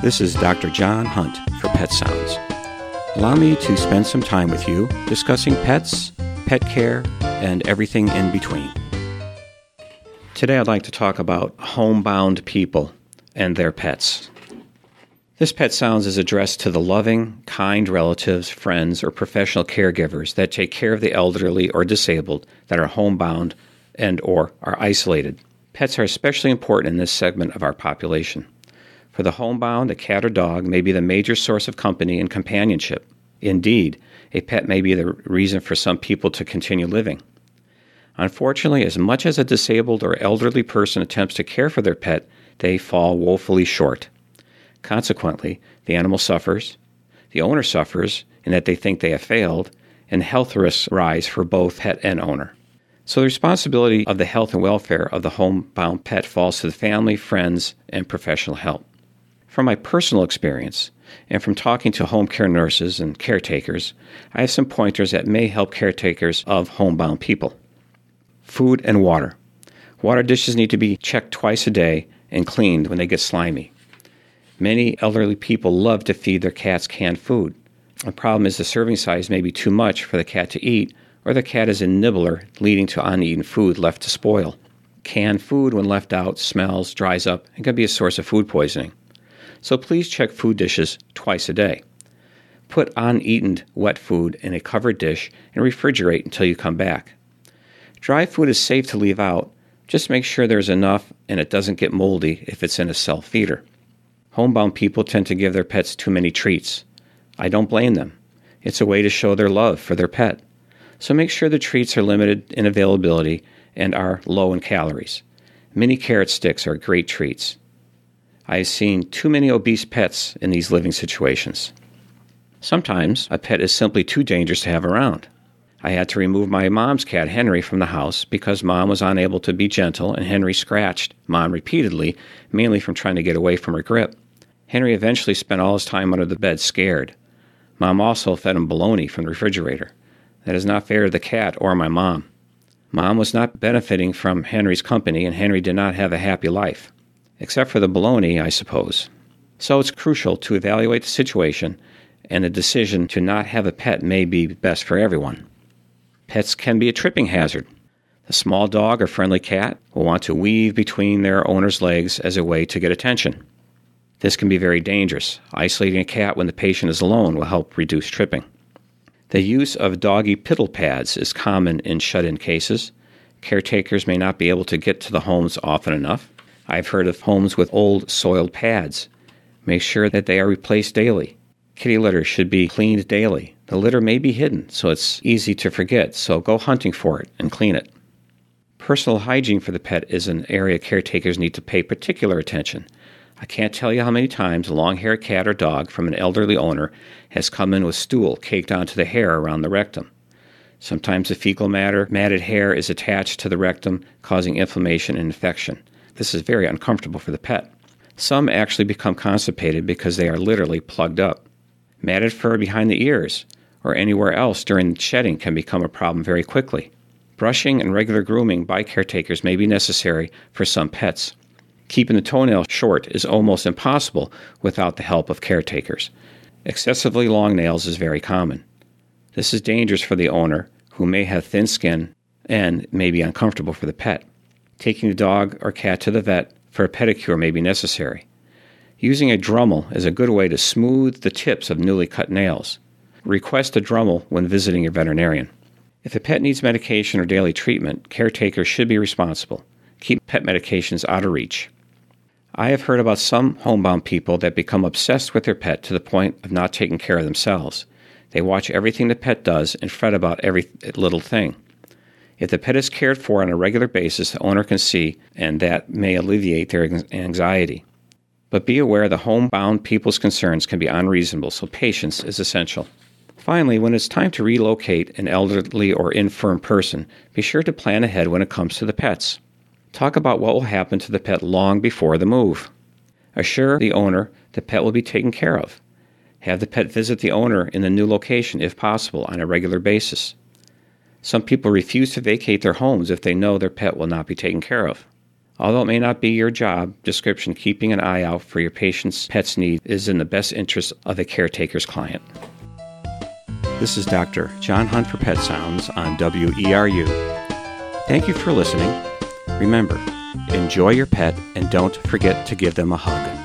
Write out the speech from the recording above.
This is Dr. John Hunt for Pet Sounds. Allow me to spend some time with you discussing pets, pet care, and everything in between. Today I'd like to talk about homebound people and their pets. This Pet Sounds is addressed to the loving, kind relatives, friends, or professional caregivers that take care of the elderly or disabled that are homebound and or are isolated. Pets are especially important in this segment of our population. For the homebound, a cat or dog may be the major source of company and companionship. Indeed, a pet may be the reason for some people to continue living. Unfortunately, as much as a disabled or elderly person attempts to care for their pet, they fall woefully short. Consequently, the animal suffers, the owner suffers in that they think they have failed, and health risks rise for both pet and owner. So the responsibility of the health and welfare of the homebound pet falls to the family, friends, and professional help. From my personal experience, and from talking to home care nurses and caretakers, I have some pointers that may help caretakers of homebound people. Food and water. Water dishes need to be checked twice a day and cleaned when they get slimy. Many elderly people love to feed their cats canned food. The problem is the serving size may be too much for the cat to eat, or the cat is a nibbler, leading to uneaten food left to spoil. Canned food, when left out, smells, dries up, and can be a source of food poisoning. So please check food dishes twice a day. Put uneaten wet food in a covered dish and refrigerate until you come back. Dry food is safe to leave out. Just make sure there's enough and it doesn't get moldy if it's in a self feeder. Homebound people tend to give their pets too many treats. I don't blame them. It's a way to show their love for their pet. So make sure the treats are limited in availability and are low in calories. Mini carrot sticks are great treats. I have seen too many obese pets in these living situations. Sometimes a pet is simply too dangerous to have around. I had to remove my mom's cat, Henry, from the house because mom was unable to be gentle and Henry scratched mom repeatedly, mainly from trying to get away from her grip. Henry eventually spent all his time under the bed, scared. Mom also fed him bologna from the refrigerator. That is not fair to the cat or my mom. Mom was not benefiting from Henry's company, and Henry did not have a happy life. Except for the baloney, I suppose. So it's crucial to evaluate the situation, and the decision to not have a pet may be best for everyone. Pets can be a tripping hazard. A small dog or friendly cat will want to weave between their owner's legs as a way to get attention. This can be very dangerous. Isolating a cat when the patient is alone will help reduce tripping. The use of doggy piddle pads is common in shut in cases. Caretakers may not be able to get to the homes often enough. I've heard of homes with old soiled pads. Make sure that they are replaced daily. Kitty litter should be cleaned daily. The litter may be hidden, so it's easy to forget, so go hunting for it and clean it. Personal hygiene for the pet is an area caretakers need to pay particular attention. I can't tell you how many times a long haired cat or dog from an elderly owner has come in with stool caked onto the hair around the rectum. Sometimes the fecal matter, matted hair, is attached to the rectum, causing inflammation and infection. This is very uncomfortable for the pet. Some actually become constipated because they are literally plugged up. Matted fur behind the ears or anywhere else during shedding can become a problem very quickly. Brushing and regular grooming by caretakers may be necessary for some pets. Keeping the toenail short is almost impossible without the help of caretakers. Excessively long nails is very common. This is dangerous for the owner, who may have thin skin and may be uncomfortable for the pet. Taking the dog or cat to the vet for a pedicure may be necessary. Using a Dremel is a good way to smooth the tips of newly cut nails. Request a Dremel when visiting your veterinarian. If a pet needs medication or daily treatment, caretakers should be responsible. Keep pet medications out of reach. I have heard about some homebound people that become obsessed with their pet to the point of not taking care of themselves. They watch everything the pet does and fret about every little thing. If the pet is cared for on a regular basis, the owner can see, and that may alleviate their anxiety. But be aware the homebound people's concerns can be unreasonable, so patience is essential. Finally, when it's time to relocate an elderly or infirm person, be sure to plan ahead when it comes to the pets. Talk about what will happen to the pet long before the move. Assure the owner the pet will be taken care of. Have the pet visit the owner in the new location if possible on a regular basis. Some people refuse to vacate their homes if they know their pet will not be taken care of. Although it may not be your job description, keeping an eye out for your patient's pet's need is in the best interest of a caretaker's client. This is Dr. John Hunt for Pet Sounds on WERU. Thank you for listening. Remember, enjoy your pet and don't forget to give them a hug.